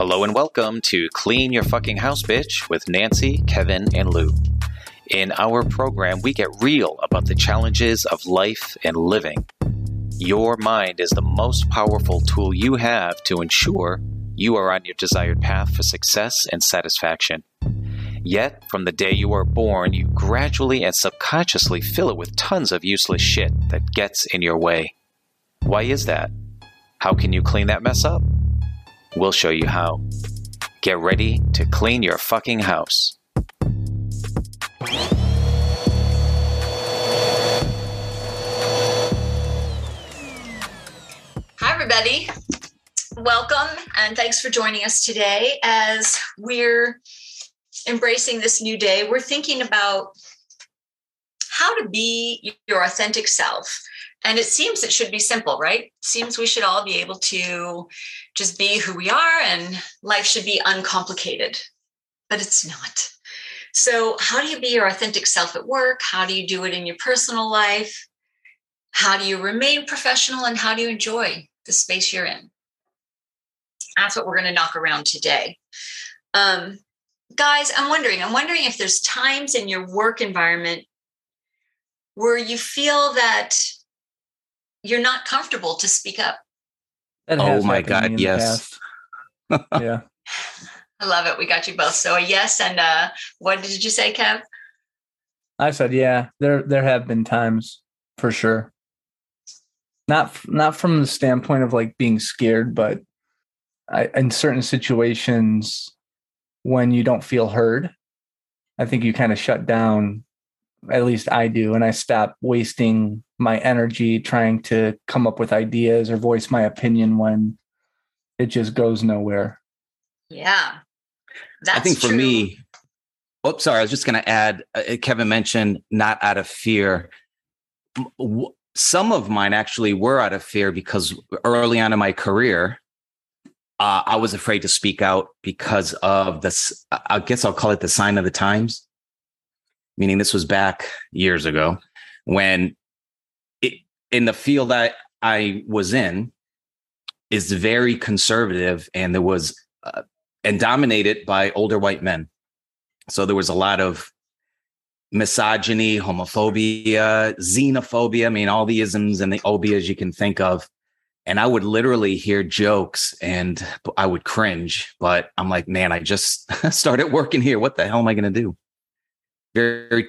Hello and welcome to Clean Your Fucking House, Bitch with Nancy, Kevin, and Lou. In our program, we get real about the challenges of life and living. Your mind is the most powerful tool you have to ensure you are on your desired path for success and satisfaction. Yet, from the day you are born, you gradually and subconsciously fill it with tons of useless shit that gets in your way. Why is that? How can you clean that mess up? We'll show you how. Get ready to clean your fucking house. Hi, everybody. Welcome and thanks for joining us today as we're embracing this new day. We're thinking about how to be your authentic self. And it seems it should be simple, right? Seems we should all be able to just be who we are and life should be uncomplicated. But it's not. So, how do you be your authentic self at work? How do you do it in your personal life? How do you remain professional and how do you enjoy the space you're in? That's what we're going to knock around today. Um, guys, I'm wondering, I'm wondering if there's times in your work environment where you feel that you're not comfortable to speak up. oh my God, yes. yeah. I love it. We got you both. So a yes and uh what did you say, Kev? I said yeah. There there have been times for sure. Not not from the standpoint of like being scared, but I, in certain situations when you don't feel heard, I think you kind of shut down. At least I do, and I stop wasting my energy trying to come up with ideas or voice my opinion when it just goes nowhere. Yeah. That's I think for true. me, oh, sorry, I was just going to add uh, Kevin mentioned not out of fear. Some of mine actually were out of fear because early on in my career, uh, I was afraid to speak out because of this. I guess I'll call it the sign of the times. Meaning, this was back years ago when it, in the field that I was in is very conservative, and there was uh, and dominated by older white men. So there was a lot of misogyny, homophobia, xenophobia. I mean, all the isms and the obias you can think of. And I would literally hear jokes and I would cringe. But I'm like, man, I just started working here. What the hell am I going to do? Very,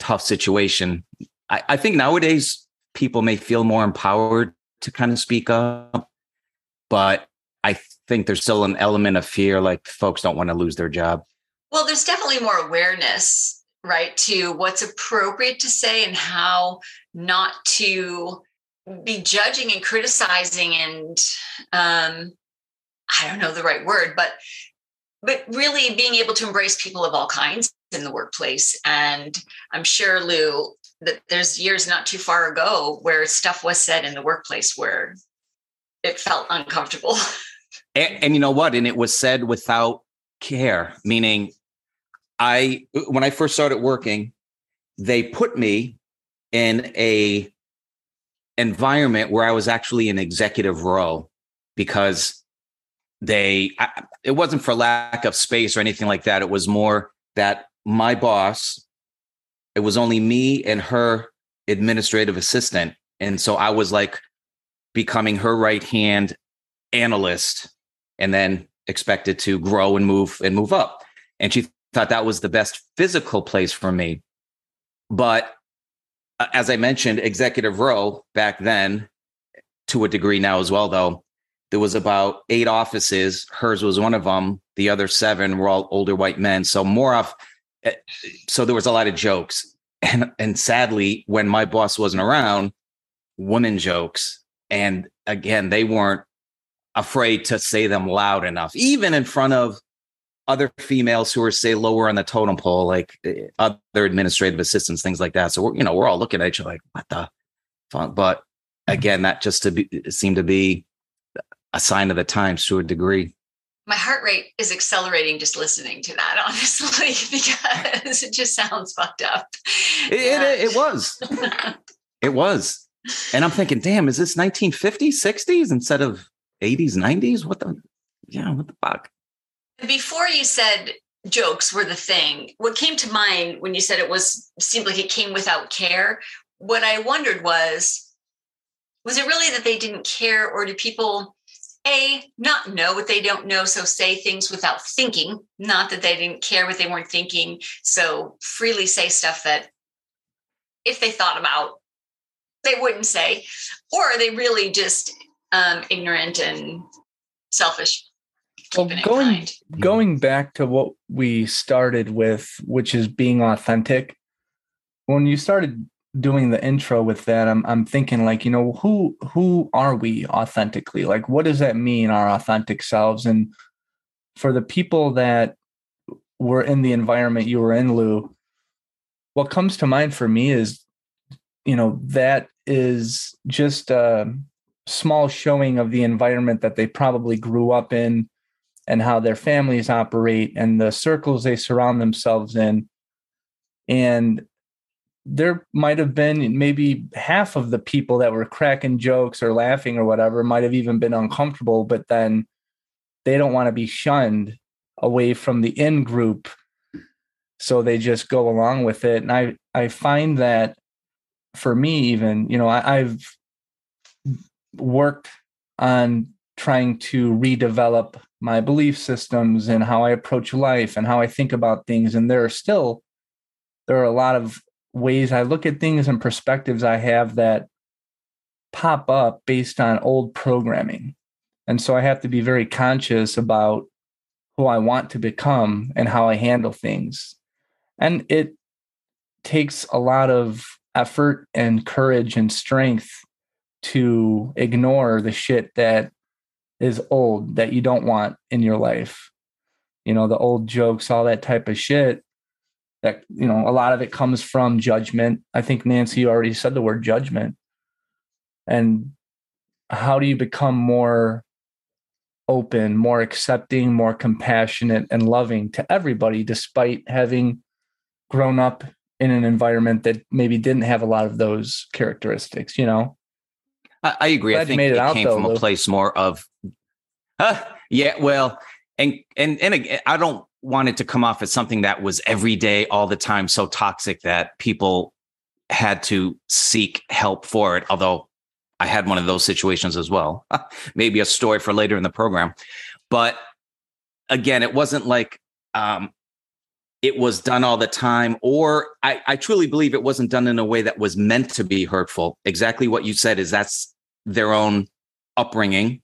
tough situation. I, I think nowadays people may feel more empowered to kind of speak up, but I think there's still an element of fear, like folks don't want to lose their job. Well, there's definitely more awareness, right, to what's appropriate to say and how not to be judging and criticizing and um I don't know the right word, but but really being able to embrace people of all kinds in the workplace. And I'm sure, Lou, that there's years not too far ago where stuff was said in the workplace where it felt uncomfortable. And, and you know what? And it was said without care, meaning I, when I first started working, they put me in a environment where I was actually an executive role because they, I, it wasn't for lack of space or anything like that. It was more that my boss, it was only me and her administrative assistant. And so I was like becoming her right hand analyst and then expected to grow and move and move up. And she thought that was the best physical place for me. But uh, as I mentioned, executive row back then, to a degree now as well, though, there was about eight offices. Hers was one of them. The other seven were all older white men. So more off. Eh, So there was a lot of jokes. And and sadly, when my boss wasn't around, women jokes. And again, they weren't afraid to say them loud enough, even in front of other females who are say lower on the totem pole, like eh, other administrative assistants, things like that. So we're, you know, we're all looking at each other like, what the fuck? But again, that just to be seemed to be a sign of the times to a degree. My heart rate is accelerating just listening to that, honestly, because it just sounds fucked up. It, it, it was. It was. And I'm thinking, damn, is this 1950s, 60s instead of 80s, 90s? What the, yeah, what the fuck? before you said jokes were the thing, what came to mind when you said it was seemed like it came without care, what I wondered was was it really that they didn't care or do people a not know what they don't know so say things without thinking. Not that they didn't care what they weren't thinking so freely say stuff that if they thought about they wouldn't say. Or are they really just um, ignorant and selfish? Well, going going back to what we started with, which is being authentic. When you started doing the intro with that, I'm I'm thinking like, you know, who who are we authentically? Like, what does that mean, our authentic selves? And for the people that were in the environment you were in, Lou, what comes to mind for me is, you know, that is just a small showing of the environment that they probably grew up in and how their families operate and the circles they surround themselves in. And there might have been maybe half of the people that were cracking jokes or laughing or whatever might have even been uncomfortable, but then they don't want to be shunned away from the in group. So they just go along with it. And I, I find that for me, even, you know, I, I've worked on trying to redevelop my belief systems and how I approach life and how I think about things. And there are still, there are a lot of ways I look at things and perspectives I have that pop up based on old programming. And so I have to be very conscious about who I want to become and how I handle things. And it takes a lot of effort and courage and strength to ignore the shit that is old that you don't want in your life. You know, the old jokes, all that type of shit. That, you know, a lot of it comes from judgment. I think Nancy already said the word judgment. And how do you become more open, more accepting, more compassionate, and loving to everybody, despite having grown up in an environment that maybe didn't have a lot of those characteristics, you know? I, I agree. Glad I think made it, it out, came though, from a place more of, huh, yeah, well, and and and again, I don't want it to come off as something that was every day, all the time, so toxic that people had to seek help for it. Although I had one of those situations as well. Maybe a story for later in the program, but again, it wasn't like um, it was done all the time, or I, I truly believe it wasn't done in a way that was meant to be hurtful. Exactly what you said is that's their own upbringing.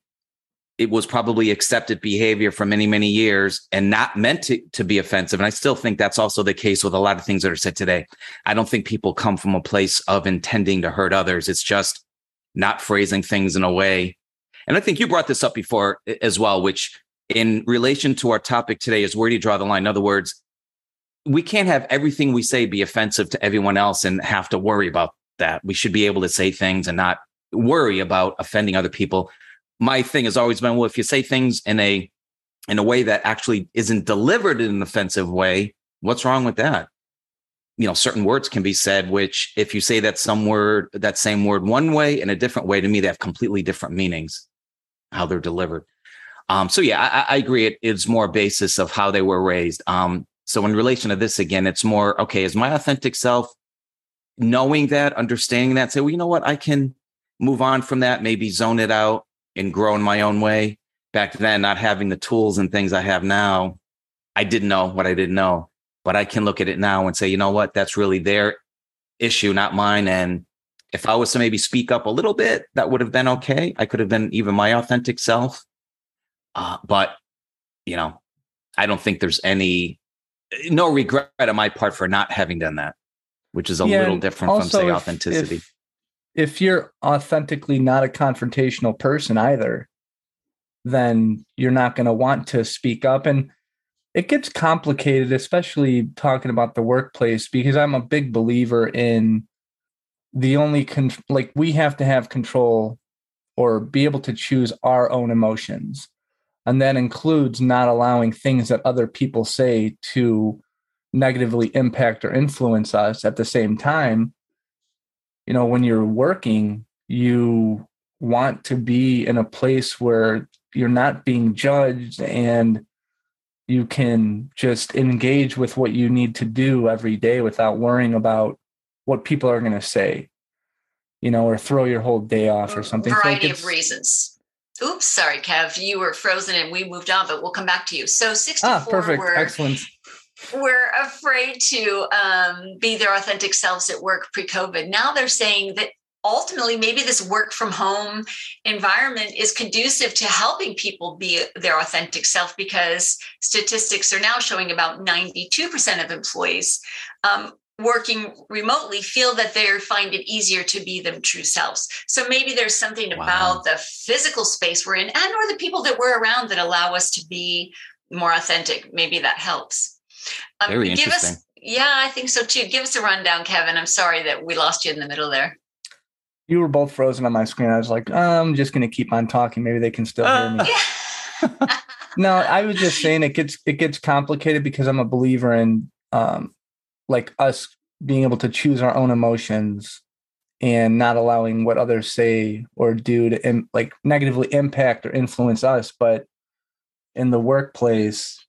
It was probably accepted behavior for many, many years and not meant to, to be offensive. And I still think that's also the case with a lot of things that are said today. I don't think people come from a place of intending to hurt others. It's just not phrasing things in a way. And I think you brought this up before as well, which in relation to our topic today is where do you draw the line? In other words, we can't have everything we say be offensive to everyone else and have to worry about that. We should be able to say things and not worry about offending other people. My thing has always been, well, if you say things in a in a way that actually isn't delivered in an offensive way, what's wrong with that? You know, certain words can be said, which if you say that some word, that same word one way in a different way, to me, they have completely different meanings, how they're delivered. Um, so yeah, I, I agree. It is more basis of how they were raised. Um, so in relation to this again, it's more okay. Is my authentic self knowing that, understanding that, say, well, you know what, I can move on from that, maybe zone it out and grow in my own way. Back then, not having the tools and things I have now, I didn't know what I didn't know, but I can look at it now and say, you know what, that's really their issue, not mine. And if I was to maybe speak up a little bit, that would have been okay. I could have been even my authentic self. Uh, but you know, I don't think there's any no regret on my part for not having done that, which is a Yeah, little different from say authenticity. If, if you're authentically not a confrontational person either, then you're not going to want to speak up. And it gets complicated, especially talking about the workplace, because I'm a big believer in the only con- like we have to have control or be able to choose our own emotions. And that includes not allowing things that other people say to negatively impact or influence us at the same time you know when you're working you want to be in a place where you're not being judged and you can just engage with what you need to do every day without worrying about what people are going to say you know or throw your whole day off or something. Variety so of reasons. Oops sorry kev you were frozen and we moved on but we'll come back to you. So 64 ah, perfect. were, excellent were afraid to um, be their authentic selves at work pre-covid. Now they're saying that ultimately maybe this work from home environment is conducive to helping people be their authentic self because statistics are now showing about 92% of employees um, working remotely feel that they find it easier to be them true selves. So maybe there's something wow. about the physical space we're in and or the people that we're around that allow us to be more authentic. Maybe that helps um, Very interesting. Us, yeah i think so too give us a rundown kevin i'm sorry that we lost you in the middle there you were both frozen on my screen. I was like, I'm just going to keep on talking. Maybe they can still hear me. no, I was just saying it gets it gets complicated because I'm a believer in um, like us being able to choose our own emotions and not allowing what others say or do to Im- like negatively impact or influence us. But in the workplace,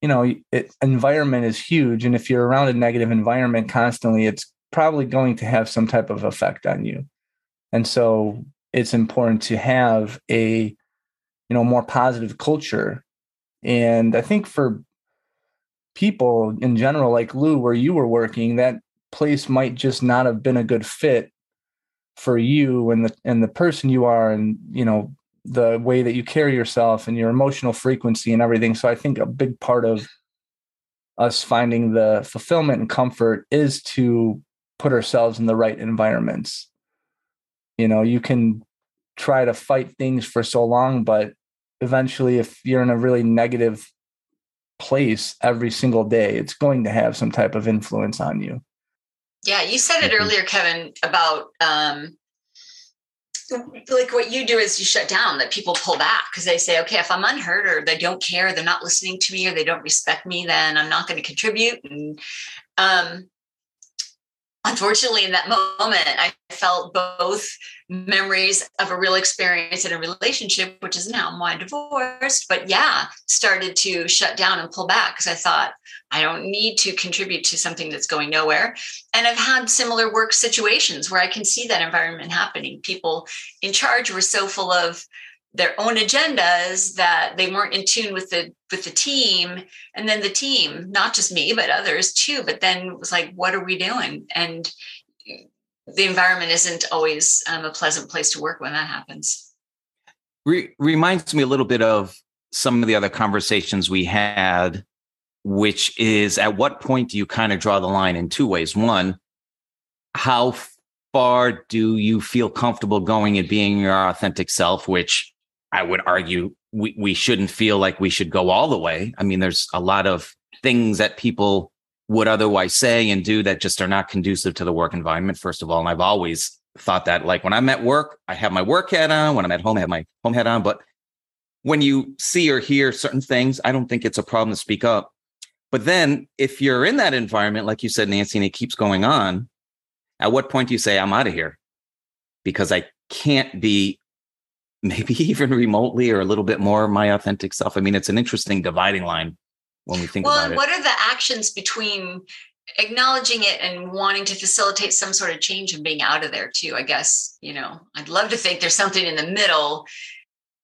you know, it, environment is huge, and if you're around a negative environment constantly, it's probably going to have some type of effect on you. And so it's important to have a you know more positive culture. And I think for people in general like Lou where you were working that place might just not have been a good fit for you and the and the person you are and you know the way that you carry yourself and your emotional frequency and everything so i think a big part of us finding the fulfillment and comfort is to put ourselves in the right environments. You know, you can try to fight things for so long, but eventually, if you're in a really negative place every single day, it's going to have some type of influence on you. Yeah, you said it mm-hmm. earlier, Kevin, about um, like what you do is you shut down that people pull back because they say okay if i'm unheard or they don't care they're not listening to me or they don't respect me then i'm not going to contribute and um, unfortunately in that moment i felt both memories of a real experience in a relationship which is now my divorced but yeah started to shut down and pull back because i thought i don't need to contribute to something that's going nowhere. And i've had similar work situations where i can see that environment happening. People in charge were so full of their own agendas that they weren't in tune with the with the team. And then the team not just me but others too but then it was like what are we doing? And the environment isn't always um, a pleasant place to work when that happens. Re- reminds me a little bit of some of the other conversations we had which is at what point do you kind of draw the line in two ways? One how far do you feel comfortable going and being your authentic self which I would argue we, we shouldn't feel like we should go all the way. I mean, there's a lot of things that people would otherwise say and do that just are not conducive to the work environment, first of all. And I've always thought that like when I'm at work, I have my work hat on. When I'm at home, I have my home hat on. But when you see or hear certain things, I don't think it's a problem to speak up. But then if you're in that environment, like you said, Nancy, and it keeps going on, at what point do you say, I'm out of here? Because I can't be maybe even remotely or a little bit more my authentic self. I mean, it's an interesting dividing line when we think well, about it. What are the actions between acknowledging it and wanting to facilitate some sort of change and being out of there too? I guess, you know, I'd love to think there's something in the middle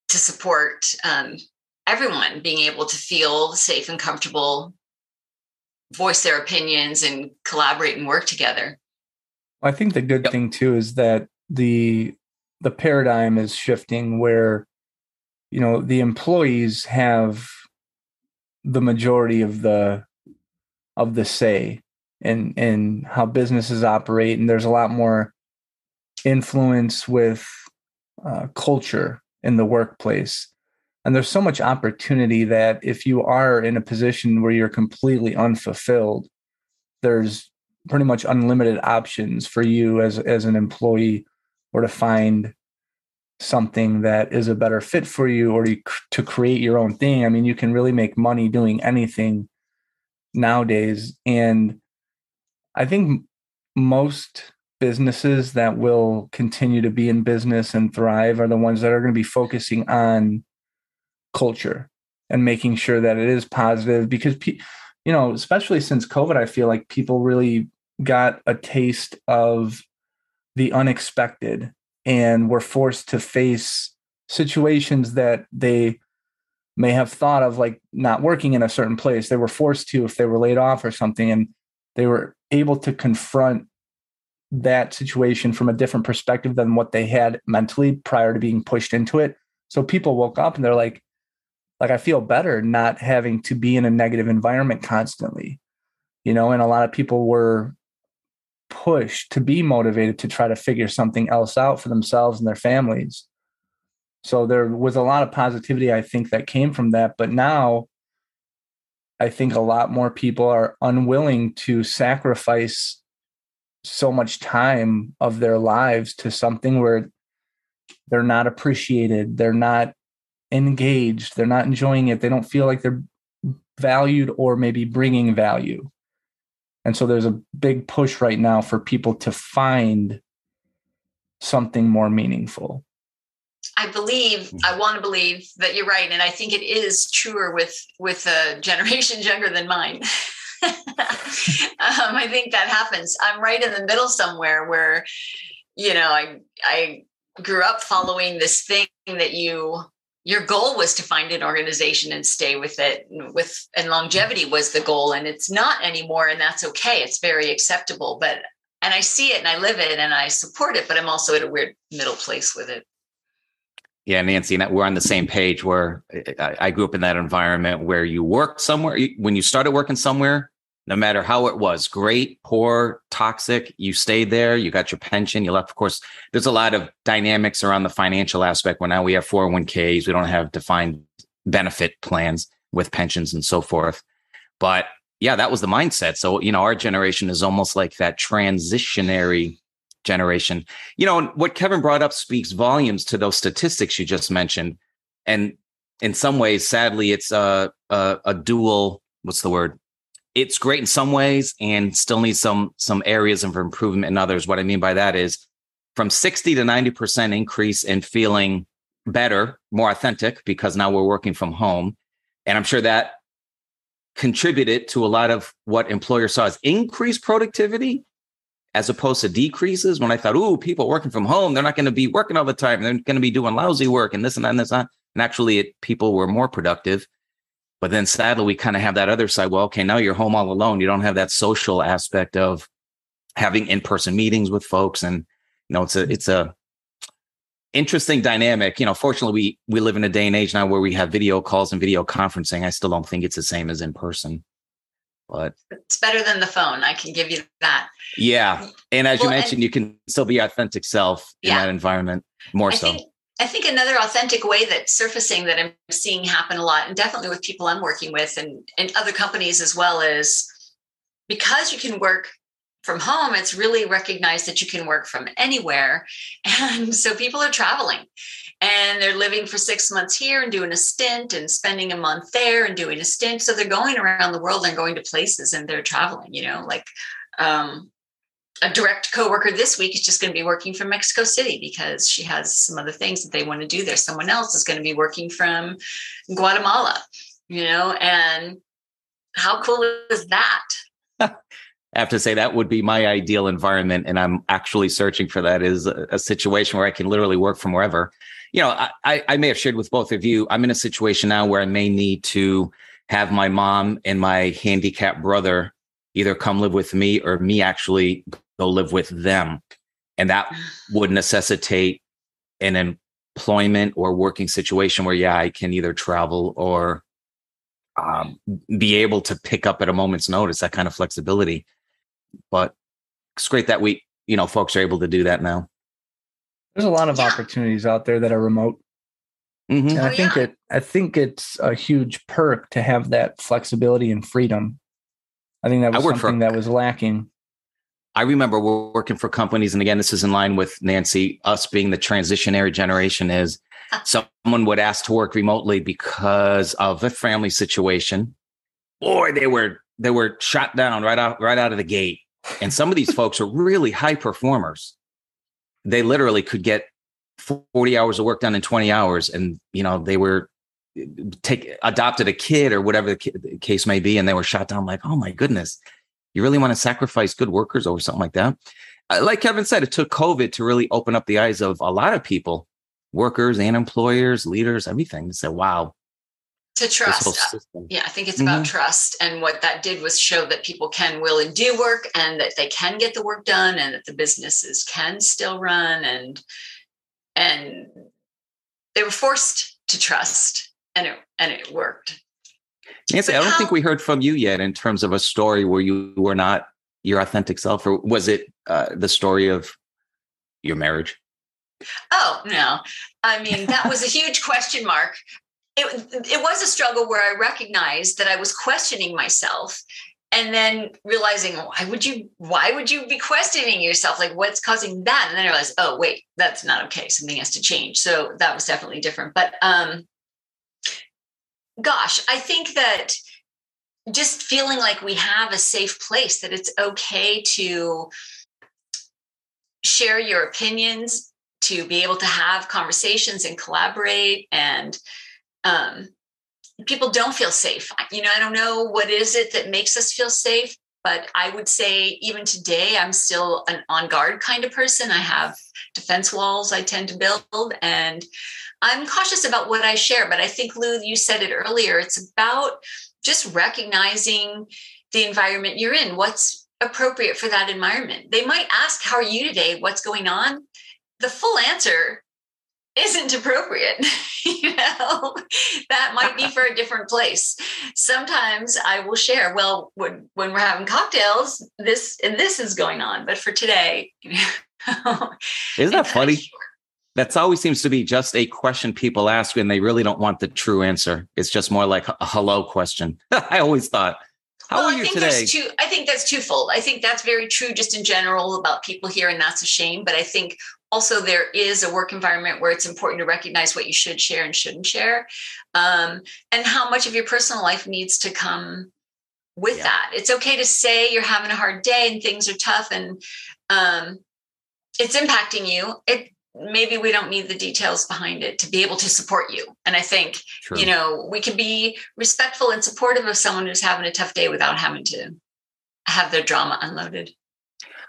to support um, everyone being able to feel safe and comfortable, voice their opinions and collaborate and work together. I think the good yep. thing too is that the the paradigm is shifting where you know the employees have the majority of the of the say in in how businesses operate and there's a lot more influence with uh, culture in the workplace. And there's so much opportunity that if you are in a position where you're completely unfulfilled there's pretty much unlimited options for you as as an employee or to find something that is a better fit for you or to create your own thing. I mean, you can really make money doing anything nowadays. And I think most businesses that will continue to be in business and thrive are the ones that are going to be focusing on culture and making sure that it is positive because you know especially since covid i feel like people really got a taste of the unexpected and were forced to face situations that they may have thought of like not working in a certain place they were forced to if they were laid off or something and they were able to confront that situation from a different perspective than what they had mentally prior to being pushed into it so people woke up and they're like like I feel better not having to be in a negative environment constantly. You know, and a lot of people were pushed to be motivated to try to figure something else out for themselves and their families. So there was a lot of positivity I think that came from that, but now I think a lot more people are unwilling to sacrifice so much time of their lives to something where they're not appreciated, they're not engaged, they're not enjoying it, they don't feel like they're valued or maybe bringing value. And so there's a big push right now for people to find something more meaningful. I believe, I mm-hmm. want to believe that you're right. And I think it is truer with with uh, generations younger than mine. um, I think that happens. I'm right in the middle somewhere where, you know, I I grew up following this thing that you your goal was to find an organization and stay with it with and longevity was the goal and it's not anymore and that's okay. It's very acceptable but and i see it and i live it and i support it but i'm also at a weird middle place with it. Yeah nancy we're on the same page where i grew up in that environment where you worked somewhere when you started working somewhere no matter how it was great, poor, toxic, you stayed there, you got your pension, you left. Of course, there's a lot of dynamics around the financial aspect where now we have 401ks, we don't have defined benefit plans with pensions and so forth. But yeah, that was the mindset. So, you know, our generation is almost like that transitionary generation. You know, what Kevin brought up speaks volumes to those statistics you just mentioned. And in some ways, sadly, it's a, a, a dual, what's the word? It's great in some ways and still needs some some areas of improvement in others. What I mean by that is from 60 to 90% increase in feeling better, more authentic, because now we're working from home. And I'm sure that contributed to a lot of what employers saw as increased productivity as opposed to decreases. When I thought, oh, people working from home, they're not going to be working all the time. They're going to be doing lousy work and this and that and this and that. And actually, it, people were more productive. But then sadly, we kind of have that other side. Well, okay, now you're home all alone. You don't have that social aspect of having in-person meetings with folks. And, you know, it's a, it's a interesting dynamic. You know, fortunately we, we live in a day and age now where we have video calls and video conferencing. I still don't think it's the same as in person, but it's better than the phone. I can give you that. Yeah. And as well, you mentioned, you can still be authentic self in yeah, that environment more I so. Think, I think another authentic way that surfacing that I'm seeing happen a lot, and definitely with people I'm working with and, and other companies as well, is because you can work from home, it's really recognized that you can work from anywhere. And so people are traveling and they're living for six months here and doing a stint and spending a month there and doing a stint. So they're going around the world and going to places and they're traveling, you know, like um, a direct coworker this week is just going to be working from Mexico City because she has some other things that they want to do there. Someone else is going to be working from Guatemala, you know, and how cool is that? I have to say that would be my ideal environment, and I'm actually searching for that is a, a situation where I can literally work from wherever. You know, I, I may have shared with both of you. I'm in a situation now where I may need to have my mom and my handicapped brother either come live with me or me actually go live with them. And that would necessitate an employment or working situation where, yeah, I can either travel or um, be able to pick up at a moment's notice, that kind of flexibility. But it's great that we, you know, folks are able to do that now. There's a lot of yeah. opportunities out there that are remote. Mm-hmm. And I oh, think yeah. it I think it's a huge perk to have that flexibility and freedom. I think that was something for, that was lacking. I remember working for companies, and again, this is in line with Nancy, us being the transitionary generation, is someone would ask to work remotely because of a family situation. Boy, they were they were shot down right out right out of the gate. And some of these folks are really high performers. They literally could get 40 hours of work done in 20 hours. And you know, they were eh, take adopted a kid or whatever the case may be, and they were shot down. Like, oh my goodness, you really want to sacrifice good workers over something like that? Uh, like Kevin said, it took COVID to really open up the eyes of a lot of people, workers and employers, leaders, everything. To say, wow, to trust. Yeah, I think it's about mm-hmm. trust. And what that did was show that people can, will, and do work and that they can get the work done and that the businesses can still run and and they were forced to trust and it and it worked. Nancy, I don't think we heard from you yet in terms of a story where you were not your authentic self, or was it uh, the story of your marriage? Oh no, I mean that was a huge question mark. It, it was a struggle where I recognized that I was questioning myself and then realizing why would you why would you be questioning yourself? Like what's causing that? And then i realized oh wait that's not okay. Something has to change. So that was definitely different. But um gosh i think that just feeling like we have a safe place that it's okay to share your opinions to be able to have conversations and collaborate and um, people don't feel safe. You know, I don't know what is it that makes us feel safe, but I would say even today, I'm still an on guard kind of person. I have defense walls I tend to build, and I'm cautious about what I share. But I think, Lou, you said it earlier. It's about just recognizing the environment you're in. What's appropriate for that environment? They might ask, How are you today? What's going on? The full answer isn't appropriate you know that might be for a different place sometimes i will share well when when we're having cocktails this and this is going on but for today isn't that funny sure. That's always seems to be just a question people ask and they really don't want the true answer it's just more like a hello question i always thought how well, are you today? Two, I think that's twofold. I think that's very true just in general about people here, and that's a shame. But I think also there is a work environment where it's important to recognize what you should share and shouldn't share um, and how much of your personal life needs to come with yeah. that it's okay to say you're having a hard day and things are tough and um, it's impacting you it maybe we don't need the details behind it to be able to support you and i think you know we can be respectful and supportive of someone who's having a tough day without having to have their drama unloaded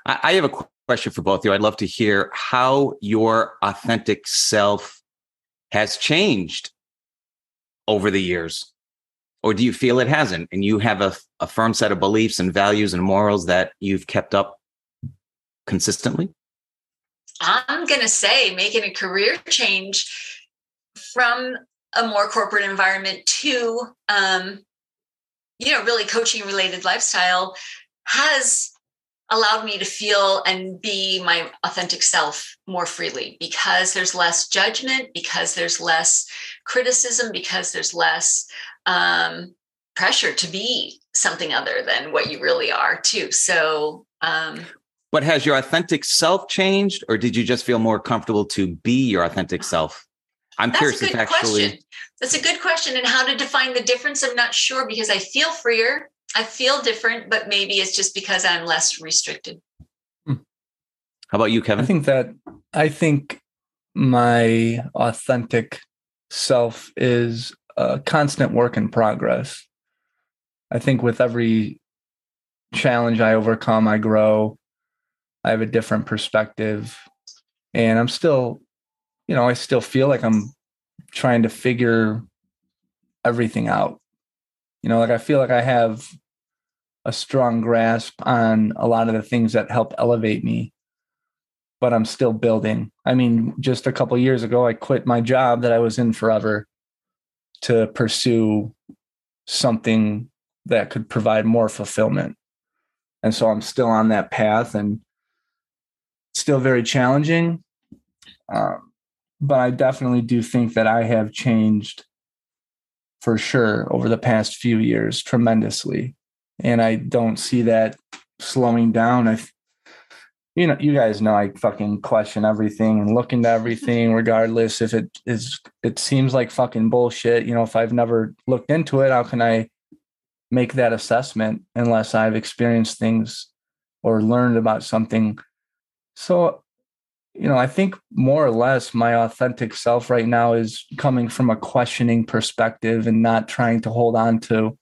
I have a question for both of you. I'd love to hear how your authentic self has changed over the years. Or do you feel it hasn't? And you have a, a firm set of beliefs and values and morals that you've kept up consistently? I'm going to say making a career change from a more corporate environment to, um, you know, really coaching related lifestyle has allowed me to feel and be my authentic self more freely because there's less judgment, because there's less criticism, because there's less um, pressure to be something other than what you really are, too. So, um, but has your authentic self changed, or did you just feel more comfortable to be your authentic self? I'm That's curious if actually. Question. That's a good question. And how to define the difference, I'm not sure because I feel freer I feel different, but maybe it's just because I'm less restricted. Hmm. How about you, Kevin? I think that I think my authentic self is a constant work in progress. I think with every challenge I overcome, I grow. I have a different perspective. And I'm still, you know, I still feel like I'm trying to figure everything out. You know, like I feel like I have a strong grasp on a lot of the things that help elevate me but i'm still building i mean just a couple years ago i quit my job that i was in forever to pursue something that could provide more fulfillment and so i'm still on that path and still very challenging um, but i definitely do think that i have changed for sure over the past few years tremendously and I don't see that slowing down. I, you know, you guys know I fucking question everything and look into everything, regardless if it is. It seems like fucking bullshit. You know, if I've never looked into it, how can I make that assessment unless I've experienced things or learned about something? So, you know, I think more or less my authentic self right now is coming from a questioning perspective and not trying to hold on to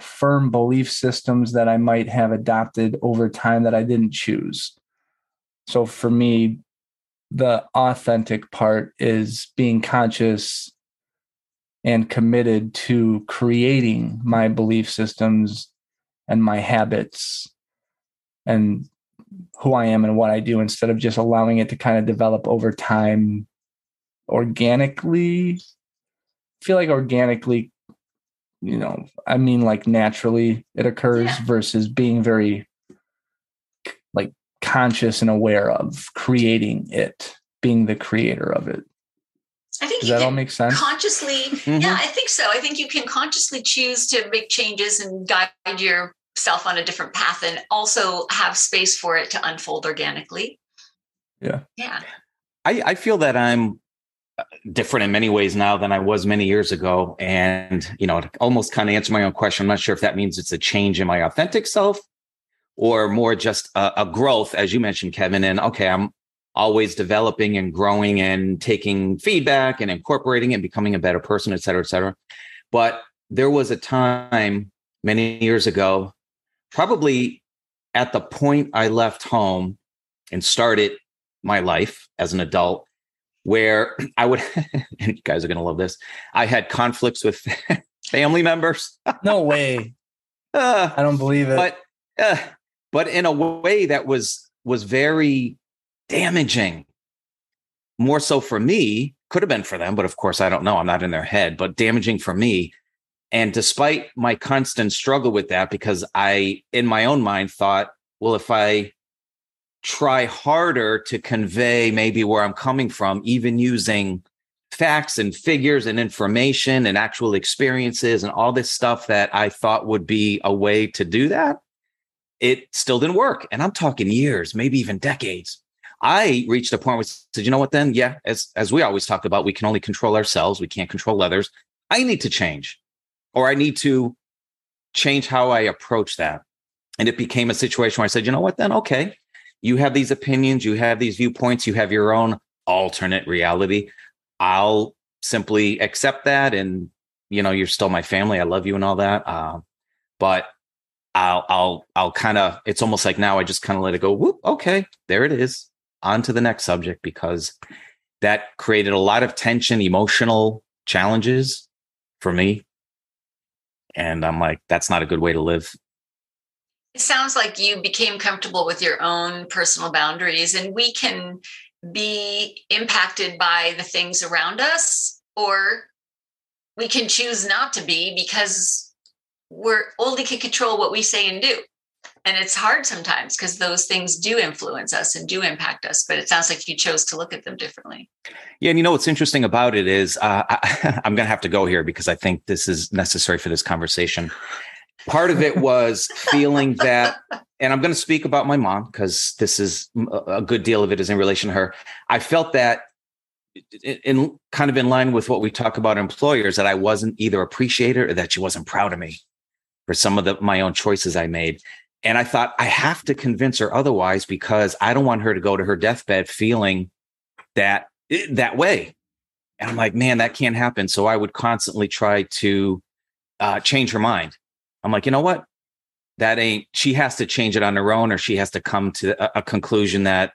firm belief systems that I might have adopted over time that I didn't choose. So for me, the authentic part is being conscious and committed to creating my belief systems and my habits and who I am and what I do instead of just allowing it to kind of develop over time organically. I feel like organically, you know, I mean like naturally it occurs yeah. versus being very like conscious and aware of creating it, being the creator of it. I think Does that all make sense? Consciously, mm-hmm. yeah, I think so. I think you can consciously choose to make changes and guide your self on a different path and also have space for it to unfold organically. Yeah. Yeah. I, I feel that I'm uh, different in many ways now than I was many years ago. And, you know, almost kind of answer my own question. I'm not sure if that means it's a change in my authentic self or more just a, a growth, as you mentioned, Kevin. And okay, I'm always developing and growing and taking feedback and incorporating and becoming a better person, et cetera, et cetera. But there was a time many years ago probably at the point I left home and started my life as an adult, where I would, and you guys are going to love this, I had conflicts with family members. no way. Uh, I don't believe it. But, uh, but in a way that was was very damaging. More so for me, could have been for them, but of course I don't know. I'm not in their head, but damaging for me and despite my constant struggle with that, because I, in my own mind, thought, well, if I try harder to convey maybe where I'm coming from, even using facts and figures and information and actual experiences and all this stuff that I thought would be a way to do that, it still didn't work. And I'm talking years, maybe even decades. I reached a point where I said, you know what, then? Yeah, as, as we always talk about, we can only control ourselves. We can't control others. I need to change or I need to change how I approach that. And it became a situation where I said, you know what, then okay, you have these opinions, you have these viewpoints, you have your own alternate reality. I'll simply accept that. And, you know, you're still my family. I love you and all that. Uh, but I'll, I'll, I'll kind of, it's almost like now I just kind of let it go. Whoop, okay, there it is. On to the next subject because that created a lot of tension, emotional challenges for me and I'm like, that's not a good way to live. It sounds like you became comfortable with your own personal boundaries, and we can be impacted by the things around us, or we can choose not to be because we're only can control what we say and do and it's hard sometimes because those things do influence us and do impact us but it sounds like you chose to look at them differently. Yeah and you know what's interesting about it is uh, I, i'm going to have to go here because i think this is necessary for this conversation. Part of it was feeling that and i'm going to speak about my mom because this is a good deal of it is in relation to her. I felt that in kind of in line with what we talk about employers that i wasn't either appreciated or that she wasn't proud of me for some of the my own choices i made and I thought, I have to convince her otherwise because I don't want her to go to her deathbed feeling that eh, that way. And I'm like, man, that can't happen. So I would constantly try to uh, change her mind. I'm like, you know what? That ain't, she has to change it on her own, or she has to come to a, a conclusion that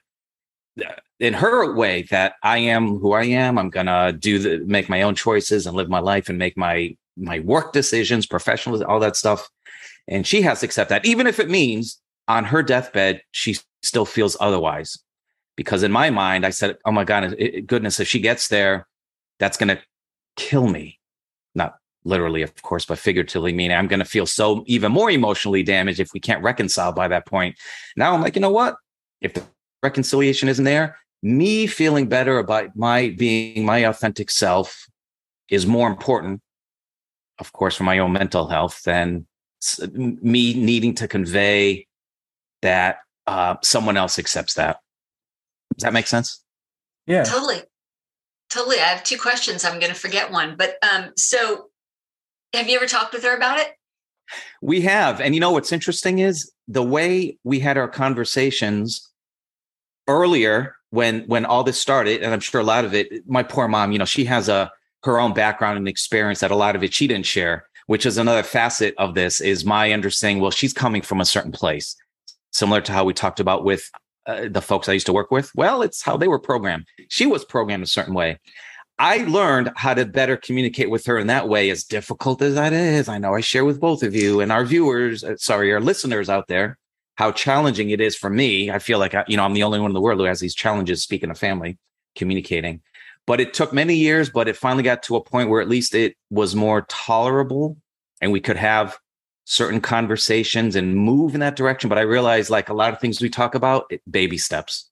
uh, in her way that I am who I am. I'm gonna do the make my own choices and live my life and make my my work decisions, professional, all that stuff. And she has to accept that, even if it means on her deathbed, she still feels otherwise. Because in my mind, I said, oh my God, goodness, if she gets there, that's going to kill me. Not literally, of course, but figuratively, meaning I'm going to feel so even more emotionally damaged if we can't reconcile by that point. Now I'm like, you know what? If the reconciliation isn't there, me feeling better about my being my authentic self is more important, of course, for my own mental health than me needing to convey that uh, someone else accepts that. Does that make sense? Yeah. Totally. Totally. I have two questions. I'm going to forget one. But um, so have you ever talked with her about it? We have. And you know what's interesting is the way we had our conversations, earlier when when all this started, and I'm sure a lot of it, my poor mom, you know, she has a her own background and experience that a lot of it she didn't share, which is another facet of this. Is my understanding? Well, she's coming from a certain place, similar to how we talked about with uh, the folks I used to work with. Well, it's how they were programmed. She was programmed a certain way. I learned how to better communicate with her in that way, as difficult as that is. I know I share with both of you and our viewers, uh, sorry, our listeners out there, how challenging it is for me. I feel like, I, you know, I'm the only one in the world who has these challenges speaking of family, communicating. But it took many years, but it finally got to a point where at least it was more tolerable and we could have certain conversations and move in that direction. But I realized, like a lot of things we talk about, it, baby steps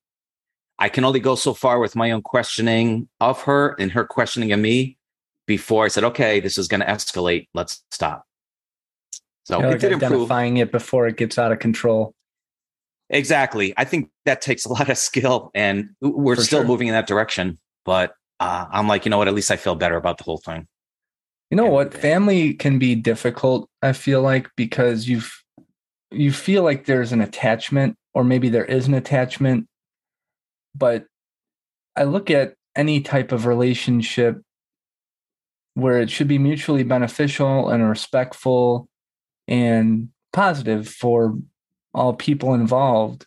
I can only go so far with my own questioning of her and her questioning of me before I said, okay, this is going to escalate. Let's stop. So You're it like did improve. identifying it before it gets out of control. Exactly. I think that takes a lot of skill and we're For still sure. moving in that direction. But uh, I'm like, you know what? At least I feel better about the whole thing. You know Yeah. what? Family can be difficult, I feel like, because you've you feel like there's an attachment, or maybe there is an attachment. But I look at any type of relationship where it should be mutually beneficial and respectful and positive for all people involved.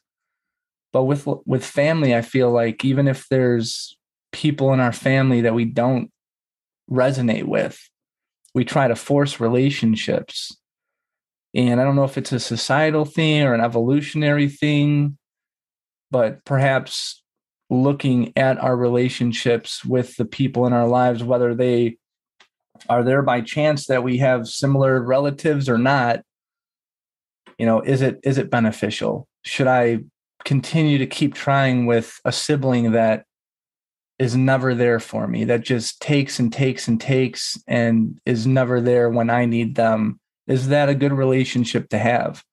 But with with family, I feel like even if there's people in our family that we don't resonate with, we try to force relationships. And I don't know if it's a societal thing or an evolutionary thing, but perhaps looking at our relationships with the people in our lives, whether they are there by chance that we have similar relatives or not, you know, is it is it beneficial? Should I continue to keep trying with a sibling that is never there for me, that just takes and takes and takes and is never there when I need them? Is that a good relationship to have?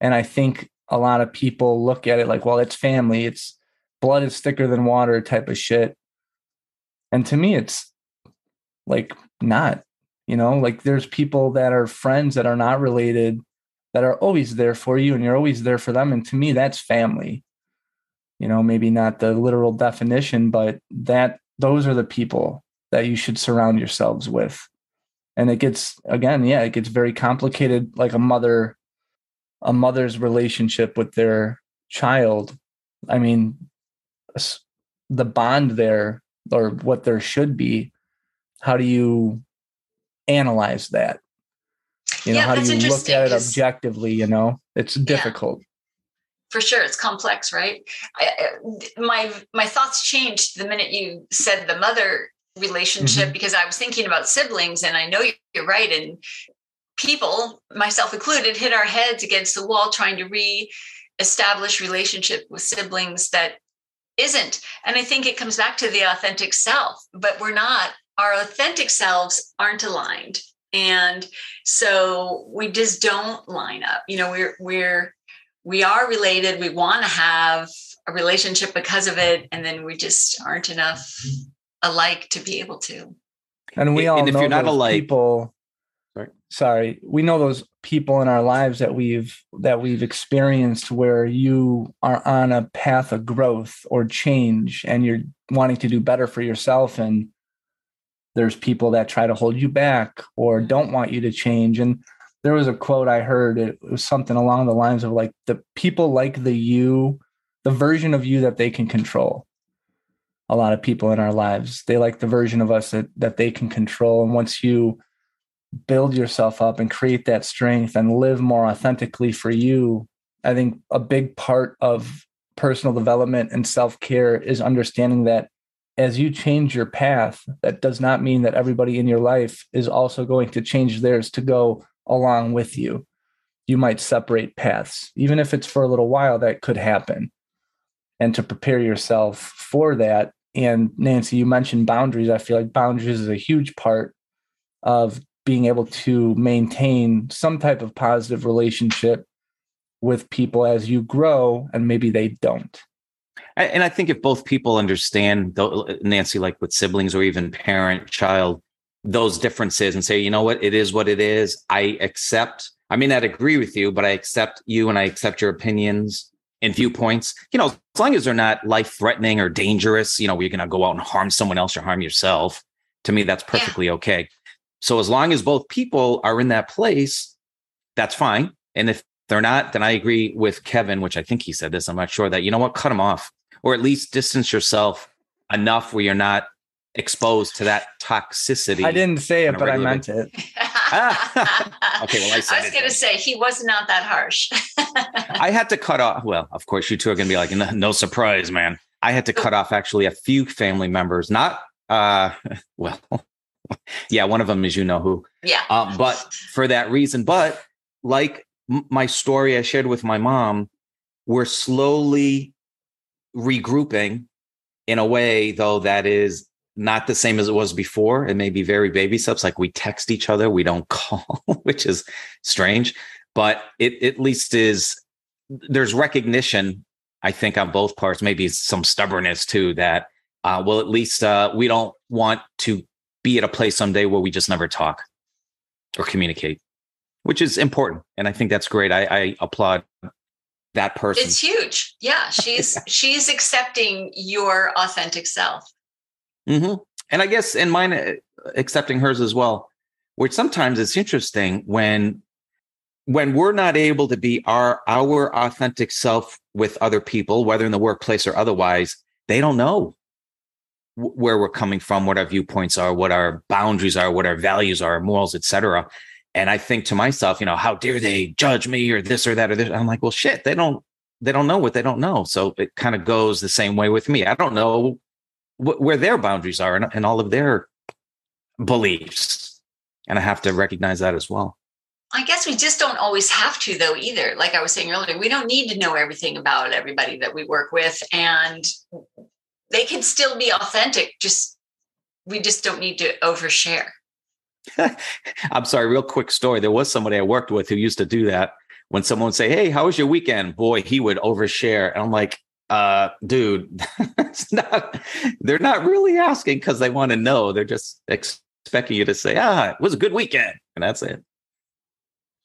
And I think a lot of people look at it like, well, it's family, it's blood is thicker than water type of shit. And to me, it's like not, you know, like there's people that are friends that are not related that are always there for you and you're always there for them. And to me, that's family. You know, maybe not the literal definition, but that those are the people that you should surround yourselves with. And it gets again, yeah, it gets very complicated, like a mother, a mother's relationship with their child. I mean, the bond there or what there should be, how do you analyze that? You know, Yeah, how do you look at it objectively? You know, it's difficult. For sure it's complex right? I, my my thoughts changed the minute you said the mother relationship Mm-hmm. because i was thinking about siblings and i know you're right and people myself included hit our heads against the wall trying to re-establish relationship with siblings that isn't. And i think it comes back to the authentic self but we're not our authentic selves aren't aligned. And so we just don't line up. You know we're we're we are related we want to have a relationship because of it and then we just aren't enough mm-hmm. alike to be able to And we And all if know you're not those alike- people. Sorry. Sorry, we know those people in our lives that we've that we've experienced where you are on a path of growth or change, and you're wanting to do better for yourself, and there's people that try to hold you back or mm-hmm. don't want you to change. And there was a quote I heard. It was something along the lines of like the people like the you, the version of you that they can control a lot of people in our lives. They like the version of us that, that they can control. And once you build yourself up and create that strength and live more authentically for you, I think a big part of personal development and self care is understanding that as you change your path, that does not mean that everybody in your life is also going to change theirs to go along with you. You might separate paths, even if it's for a little while, that could happen. And to prepare yourself for that, and Nancy, you mentioned boundaries. I feel like boundaries is a huge part of being able to maintain some type of positive relationship with people as you grow, and maybe they don't. And I think if both people understand, Nancy, like with siblings or even parent, child, those differences and say, you know what, it is what it is. I accept, I may not agree with you, but I accept you and I accept your opinions and viewpoints. You know, as long as they're not life threatening or dangerous, you know, you're going to go out and harm someone else or harm yourself. To me, that's perfectly yeah. okay. So as long as both people are in that place, that's fine. And if they're not, then I agree with Kevin, which I think he said this. I'm not sure that, you know what, cut them off or at least distance yourself enough where you're not exposed to that toxicity. I didn't say it, but I meant it. okay, well, I, I was going to say he was not that harsh. I had to cut off. Well, of course, you two are going to be like, no, no, surprise, man. I had to cut off actually a few family members, not, uh, well, yeah, one of them is you know who. Yeah. Um, but for that reason, but like my story I shared with my mom, we're slowly regrouping in a way, though, that is not the same as it was before. It may be very baby steps, like we text each other, we don't call, which is strange, but it at least is there's recognition, I think, on both parts, maybe some stubbornness too, that uh, well, at least uh, we don't want to be at a place someday where we just never talk or communicate, which is important. And I think that's great. I, I applaud that person. It's huge. Yeah. She's she's accepting your authentic self. Mm-hmm. And I guess in mine, accepting hers as well. Which sometimes it's interesting when when we're not able to be our our authentic self with other people, whether in the workplace or otherwise, they don't know where we're coming from, what our viewpoints are, what our boundaries are, what our values are, morals, etc. And I think to myself, you know, how dare they judge me or this or that or this? I'm like, well, shit, they don't they don't know what they don't know. So it kind of goes the same way with me. I don't know wh- where their boundaries are and, and all of their beliefs, and I have to recognize that as well. I guess we just don't always have to, though, either. Like I was saying earlier, we don't need to know everything about everybody that we work with. And they can still be authentic. Just we just don't need to overshare. I'm sorry, real quick story. There was somebody I worked with who used to do that. When someone would say, Hey, how was your weekend? Boy, he would overshare. And I'm like, uh, dude, it's not, they're not really asking because they want to know. They're just expecting you to say, ah, it was a good weekend. And that's it.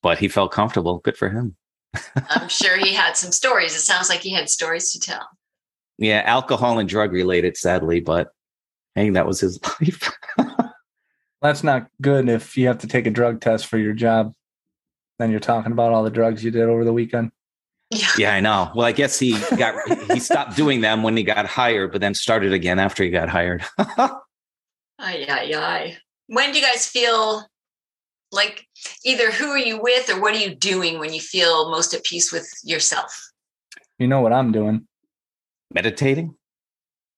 But he felt comfortable. Good for him. I'm sure he had some stories. It sounds like he had stories to tell. Yeah, alcohol and drug related, sadly, but hey, that was his life. That's not good if you have to take a drug test for your job. Then you're talking about all the drugs you did over the weekend. Yeah. yeah, I know. Well, I guess he got he stopped doing them when he got hired, but then started again after he got hired. ay, ay, ay. When do you guys feel like either who are you with or what are you doing when you feel most at peace with yourself? You know what I'm doing meditating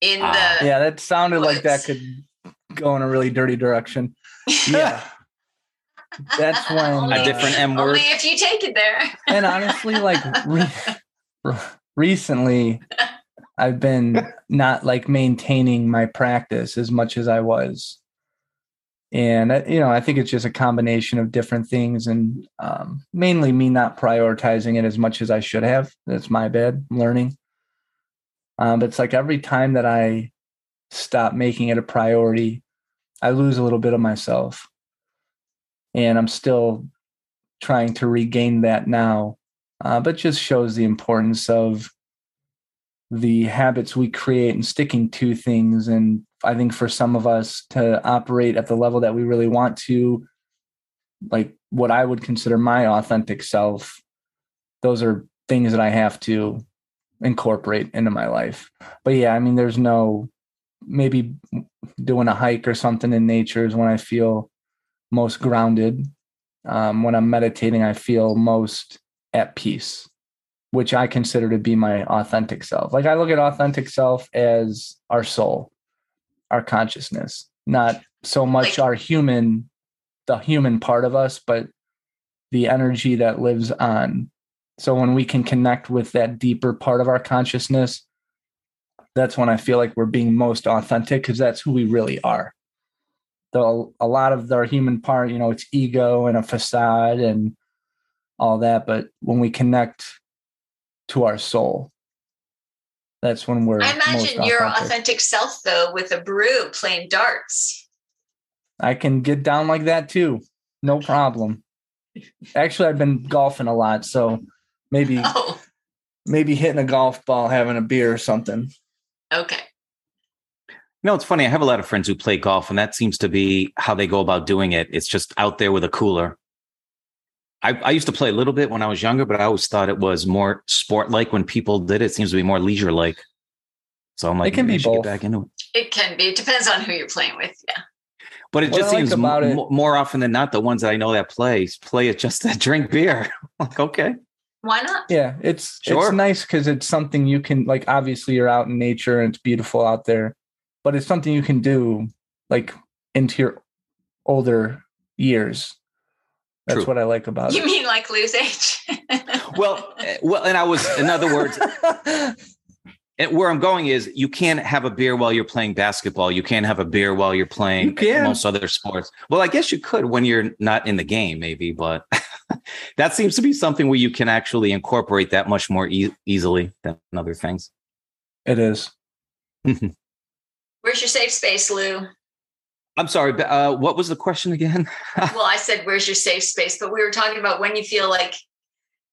in ah. the yeah that sounded woods. like that could go in a really dirty direction yeah that's when only, a different m word. only if you take it there. And honestly like re- recently i've been not like maintaining my practice as much as i was. And uh, you know i think it's just a combination of different things and um, mainly me not prioritizing it as much as i should have. That's my bad I'm learning. Um, but it's like every time that I stop making it a priority, I lose a little bit of myself. And I'm still trying to regain that now. Uh, but just shows the importance of the habits we create and sticking to things. And I think for some of us to operate at the level that we really want to, like what I would consider my authentic self, those are things that I have to incorporate into my life. But yeah, I mean, there's no maybe doing a hike or something in nature is when I feel most grounded. Um, when I'm meditating, I feel most at peace, which I consider to be my authentic self. Like I look at authentic self as our soul, our consciousness, not so much our human, the human part of us, but the energy that lives on so when we can connect with that deeper part of our consciousness, that's when I feel like we're being most authentic because that's who we really are. Though a lot of our human part, you know, it's ego and a facade and all that. But when we connect to our soul, that's when we're. I imagine your authentic self, though, with a brew playing darts. I can get down like that too. No problem. Actually, I've been golfing a lot. So maybe oh. maybe hitting a golf ball, having a beer or something. Okay. You know, it's funny. I have a lot of friends who play golf, and that seems to be how they go about doing it. It's just out there with a cooler. I, I used to play a little bit when I was younger, but I always thought it was more sport like when people did it. it. Seems to be more leisure like. So I'm like, It can be I both. get back into it. It can be. It depends on who you're playing with. Yeah. But it What just like seems about m- it- more often than not, the ones that I know that play play it just to drink beer. like, okay, Why not? Yeah, it's Sure. it's nice because it's something you can like. Obviously, you're out in nature and it's beautiful out there, but it's something you can do like into your older years. That's True. what I like about You mean like lose age? well, eh, well, and I was, in other words, where I'm going is you can't have a beer while you're playing basketball. You can't have a beer while you're playing You most other sports. Well, I guess you could when you're not in the game, maybe, but that seems to be something where you can actually incorporate that much more e- easily than other things. it is. Where's your safe space, Lou? I'm sorry, but uh, what was the question again? Well, I said, where's your safe space? But we were talking about when you feel like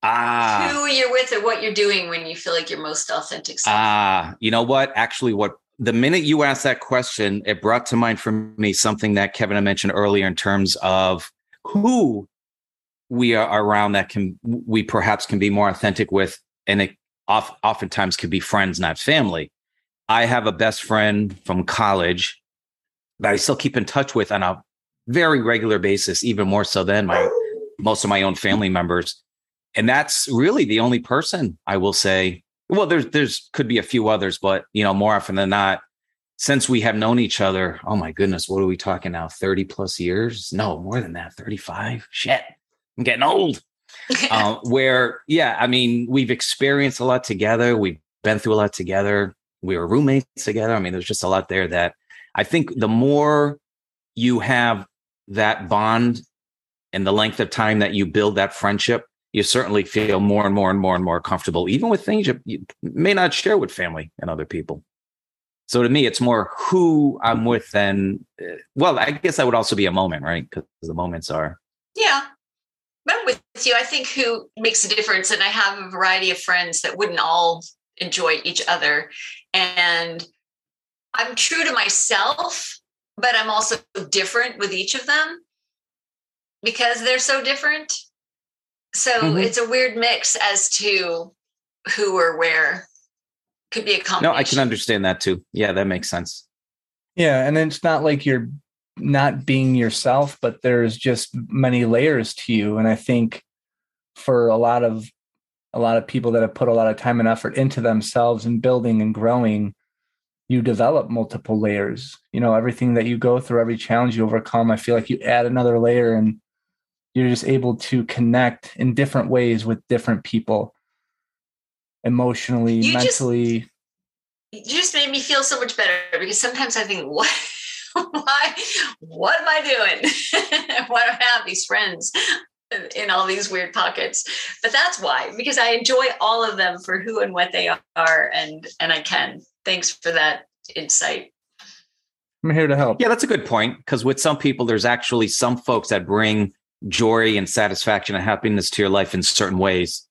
ah, who you're with or what you're doing when you feel like your most authentic self. ah, you know what? Actually, what the minute you asked that question, it brought to mind for me something that Kevin had mentioned earlier in terms of who we are around that can we perhaps can be more authentic with, and it oft, oftentimes can be friends, not family. I have a best friend from college that I still keep in touch with on a very regular basis, even more so than my most of my own family members. And that's really the only person I will say. Well, there's there's could be a few others, but you know, more often than not, since we have known each other, oh my goodness, what are we talking now? 30 plus years? No, more than that, 35. Shit. I'm getting old. uh, where, yeah, I mean, we've experienced a lot together. We've been through a lot together. We were roommates together. I mean, there's just a lot there that I think the more you have that bond and the length of time that you build that friendship, you certainly feel more and more and more and more comfortable, even with things you, you may not share with family and other people. So to me, it's more who I'm with than, uh, well, I guess that would also be a moment, right? Because the moments are. yeah. I'm with you. I think who makes a difference. And I have a variety of friends that wouldn't all enjoy each other. And I'm true to myself, but I'm also different with each of them because they're so different. So Mhm. it's a weird mix as to who or where could be a combination. No, I can understand that too. Yeah, that makes sense. Yeah, and it's not like you're not being yourself, but there's just many layers to you. And I think for a lot of a lot of people that have put a lot of time and effort into themselves and building and growing, you develop multiple layers. You know, everything that you go through, every challenge you overcome, I feel like you add another layer and you're just able to connect in different ways with different people emotionally, You just- mentally. you just made me feel so much better because sometimes I think, what, why, what am I doing? why do I have these friends in- in all these weird pockets? But that's why, because I enjoy all of them for who and what they are, and and I can. Thanks for that insight. I'm here to help. Yeah, that's a good point. Because with some people, there's actually some folks that bring joy and satisfaction and happiness to your life in certain ways.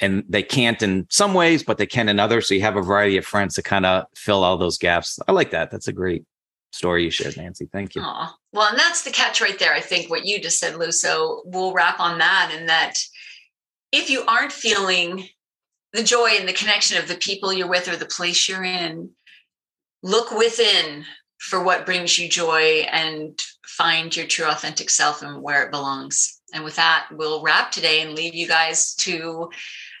And they can't in some ways, but they can in others. So you have a variety of friends to kind of fill all those gaps. I like that. That's a great story you shared, Nancy. Thank you. Aw. Well, and that's the catch right there. I think what you just said, Lou. So we'll wrap on that. And that if you aren't feeling the joy and the connection of the people you're with or the place you're in, look within for what brings you joy and find your true authentic self and where it belongs. And with that, we'll wrap today and leave you guys to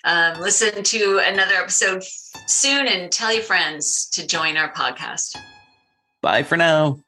um, listen to another episode soon and tell your friends to join our podcast. Bye for now.